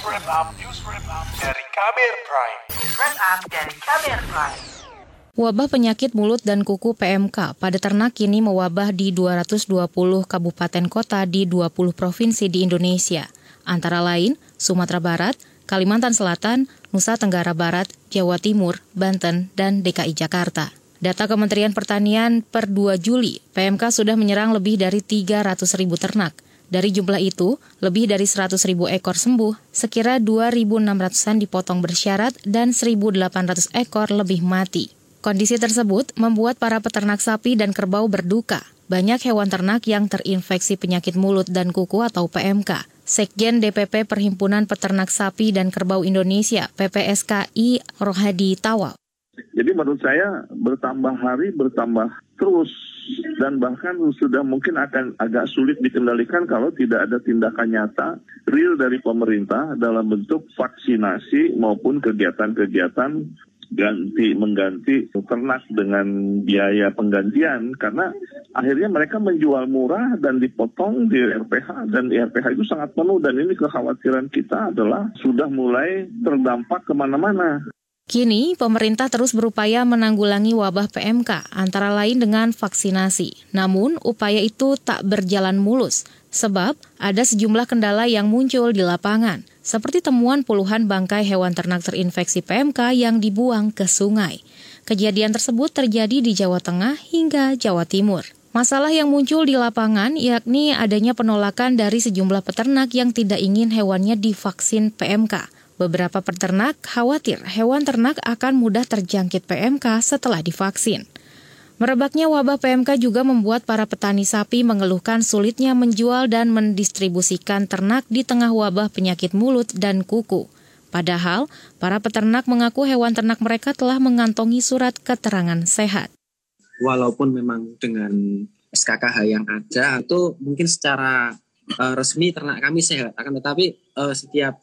News Wrap Up, News Wrap Up dari Kamer Prime. News Wrap Up dari Kamer Prime. Wabah penyakit mulut dan kuku PMK pada ternak kini mewabah di 220 kabupaten kota di 20 provinsi di Indonesia. Antara lain, Sumatera Barat, Kalimantan Selatan, Nusa Tenggara Barat, Jawa Timur, Banten, dan DKI Jakarta. Data Kementerian Pertanian per 2 Juli, PMK sudah menyerang lebih dari 300 ribu ternak. Dari jumlah itu, lebih dari 100 ribu ekor sembuh, sekira 2.600-an dipotong bersyarat dan 1.800 ekor lebih mati. Kondisi tersebut membuat para peternak sapi dan kerbau berduka. Banyak hewan ternak yang terinfeksi penyakit mulut dan kuku atau PMK. Sekjen DPP Perhimpunan Peternak Sapi dan Kerbau Indonesia, PPSKI Rohadi Tawal, jadi menurut saya bertambah hari bertambah terus dan bahkan sudah mungkin akan agak sulit dikendalikan kalau tidak ada tindakan nyata real dari pemerintah dalam bentuk vaksinasi maupun kegiatan-kegiatan ganti mengganti ternak dengan biaya penggantian karena akhirnya mereka menjual murah dan dipotong di RPH dan RPH itu sangat penuh dan ini kekhawatiran kita adalah sudah mulai terdampak ke mana-mana. Kini, pemerintah terus berupaya menanggulangi wabah PMK, antara lain dengan vaksinasi. Namun, upaya itu tak berjalan mulus, sebab ada sejumlah kendala yang muncul di lapangan, seperti temuan puluhan bangkai hewan ternak terinfeksi PMK yang dibuang ke sungai. Kejadian tersebut terjadi di Jawa Tengah hingga Jawa Timur. Masalah yang muncul di lapangan yakni adanya penolakan dari sejumlah peternak yang tidak ingin hewannya divaksin PMK. Beberapa peternak khawatir hewan ternak akan mudah terjangkit PMK setelah divaksin. Merebaknya wabah PMK juga membuat para petani sapi mengeluhkan sulitnya menjual dan mendistribusikan ternak di tengah wabah penyakit mulut dan kuku. Padahal, para peternak mengaku hewan ternak mereka telah mengantongi surat keterangan sehat. Walaupun memang dengan SKKH yang ada, itu mungkin secara uh, resmi ternak kami sehat, akan tetapi uh, setiap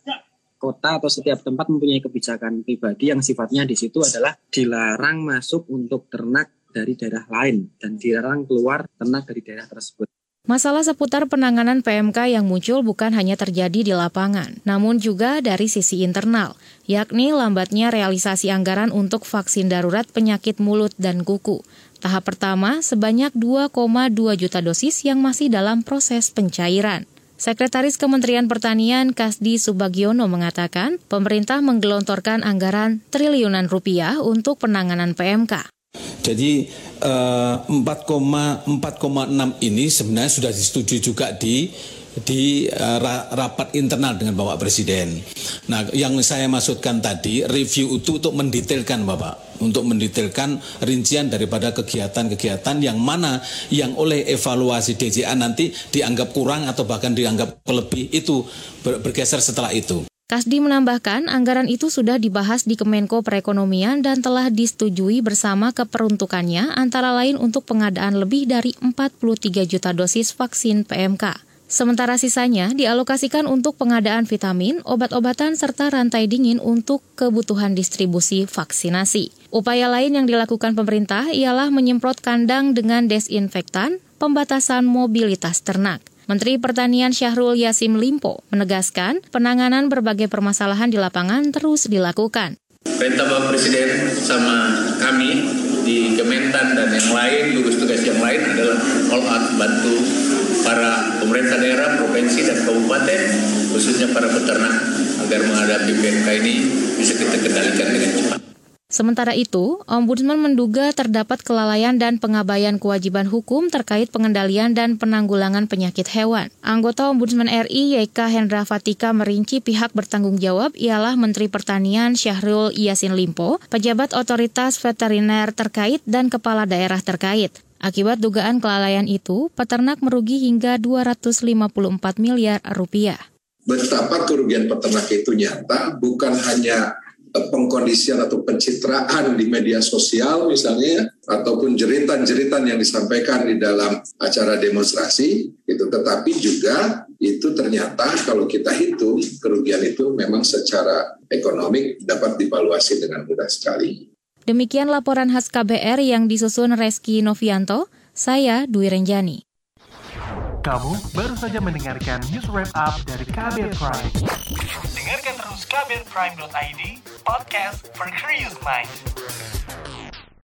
kota atau setiap tempat mempunyai kebijakan pribadi yang sifatnya di situ adalah dilarang masuk untuk ternak dari daerah lain dan dilarang keluar ternak dari daerah tersebut. Masalah seputar penanganan PMK yang muncul bukan hanya terjadi di lapangan, namun juga dari sisi internal, yakni lambatnya realisasi anggaran untuk vaksin darurat penyakit mulut dan kuku. Tahap pertama sebanyak 2,2 juta dosis yang masih dalam proses pencairan. Sekretaris Kementerian Pertanian Kasdi Subagiono mengatakan, pemerintah menggelontorkan anggaran triliunan rupiah untuk penanganan PMK. Jadi 4,4,6 eh, ini sebenarnya sudah disetujui juga di di uh, rapat internal dengan Bapak Presiden. Nah, yang saya maksudkan tadi review itu untuk mendetailkan Bapak, untuk mendetailkan rincian daripada kegiatan-kegiatan yang mana yang oleh evaluasi DJA nanti dianggap kurang atau bahkan dianggap lebih itu ber bergeser setelah itu. Kasdi menambahkan, anggaran itu sudah dibahas di Kemenko Perekonomian dan telah disetujui bersama keperuntukannya antara lain untuk pengadaan lebih dari 43 juta dosis vaksin PMK. Sementara sisanya dialokasikan untuk pengadaan vitamin, obat-obatan, serta rantai dingin untuk kebutuhan distribusi vaksinasi. Upaya lain yang dilakukan pemerintah ialah menyemprot kandang dengan desinfektan, pembatasan mobilitas ternak. Menteri Pertanian Syahrul Yasim Limpo menegaskan penanganan berbagai permasalahan di lapangan terus dilakukan. Perintah Bapak Presiden sama kami di Kementan dan yang lain, gugus tugas yang lain adalah all out bantu para pemerintah daerah, provinsi, dan kabupaten, khususnya para peternak, agar menghadapi PMK ini bisa kita kendalikan dengan cepat. Sementara itu, Ombudsman menduga terdapat kelalaian dan pengabaian kewajiban hukum terkait pengendalian dan penanggulangan penyakit hewan. Anggota Ombudsman RI YK Hendra Fatika merinci pihak bertanggung jawab ialah Menteri Pertanian Syahrul Yasin Limpo, pejabat otoritas veteriner terkait dan kepala daerah terkait. Akibat dugaan kelalaian itu, peternak merugi hingga 254 miliar rupiah. Betapa kerugian peternak itu nyata, bukan hanya eh, pengkondisian atau pencitraan di media sosial misalnya, ataupun jeritan-jeritan yang disampaikan di dalam acara demonstrasi, itu tetapi juga itu ternyata kalau kita hitung kerugian itu memang secara ekonomi dapat divaluasi dengan mudah sekali. Demikian laporan khas KBR yang disusun Reski Novianto, saya Dwi Renjani. Kamu baru saja mendengarkan news wrap up dari KBR Prime. Dengarkan KBRPrime.id, podcast for curious mind.